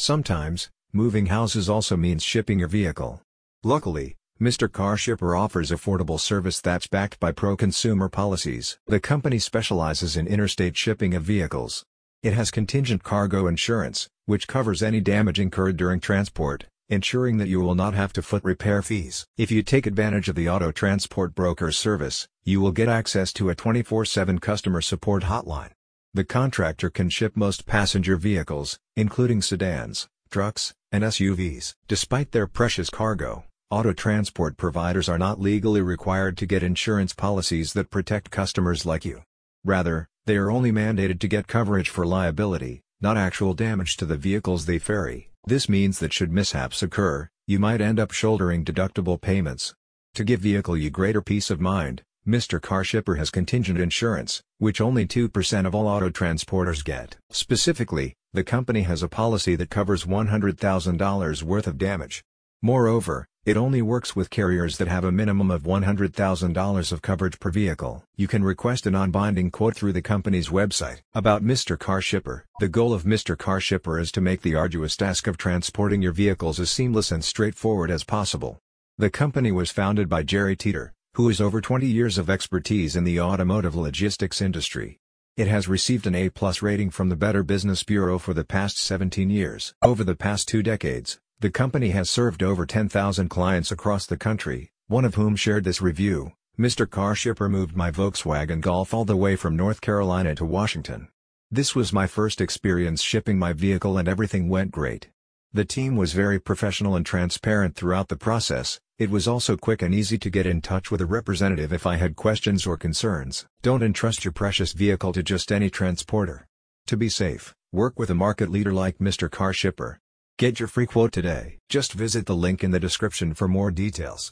Sometimes, moving houses also means shipping your vehicle. Luckily, Mr. Car Shipper offers affordable service that's backed by pro-consumer policies. The company specializes in interstate shipping of vehicles. It has contingent cargo insurance, which covers any damage incurred during transport, ensuring that you will not have to foot repair fees. If you take advantage of the auto transport broker service, you will get access to a 24-7 customer support hotline. The contractor can ship most passenger vehicles, including sedans, trucks, and SUVs. Despite their precious cargo, Auto transport providers are not legally required to get insurance policies that protect customers like you. Rather, they are only mandated to get coverage for liability, not actual damage to the vehicles they ferry. This means that should mishaps occur, you might end up shouldering deductible payments. To give vehicle you greater peace of mind, Mr. Car Shipper has contingent insurance, which only 2% of all auto transporters get. Specifically, the company has a policy that covers $100,000 worth of damage. Moreover, it only works with carriers that have a minimum of $100,000 of coverage per vehicle. You can request a non-binding quote through the company's website. About Mr. Car Shipper The goal of Mr. Car Shipper is to make the arduous task of transporting your vehicles as seamless and straightforward as possible. The company was founded by Jerry Teeter, who has over 20 years of expertise in the automotive logistics industry. It has received an A-plus rating from the Better Business Bureau for the past 17 years. Over the past two decades, the company has served over 10,000 clients across the country, one of whom shared this review. Mr. Car Shipper moved my Volkswagen Golf all the way from North Carolina to Washington. This was my first experience shipping my vehicle and everything went great. The team was very professional and transparent throughout the process, it was also quick and easy to get in touch with a representative if I had questions or concerns. Don't entrust your precious vehicle to just any transporter. To be safe, work with a market leader like Mr. Car Shipper. Get your free quote today. Just visit the link in the description for more details.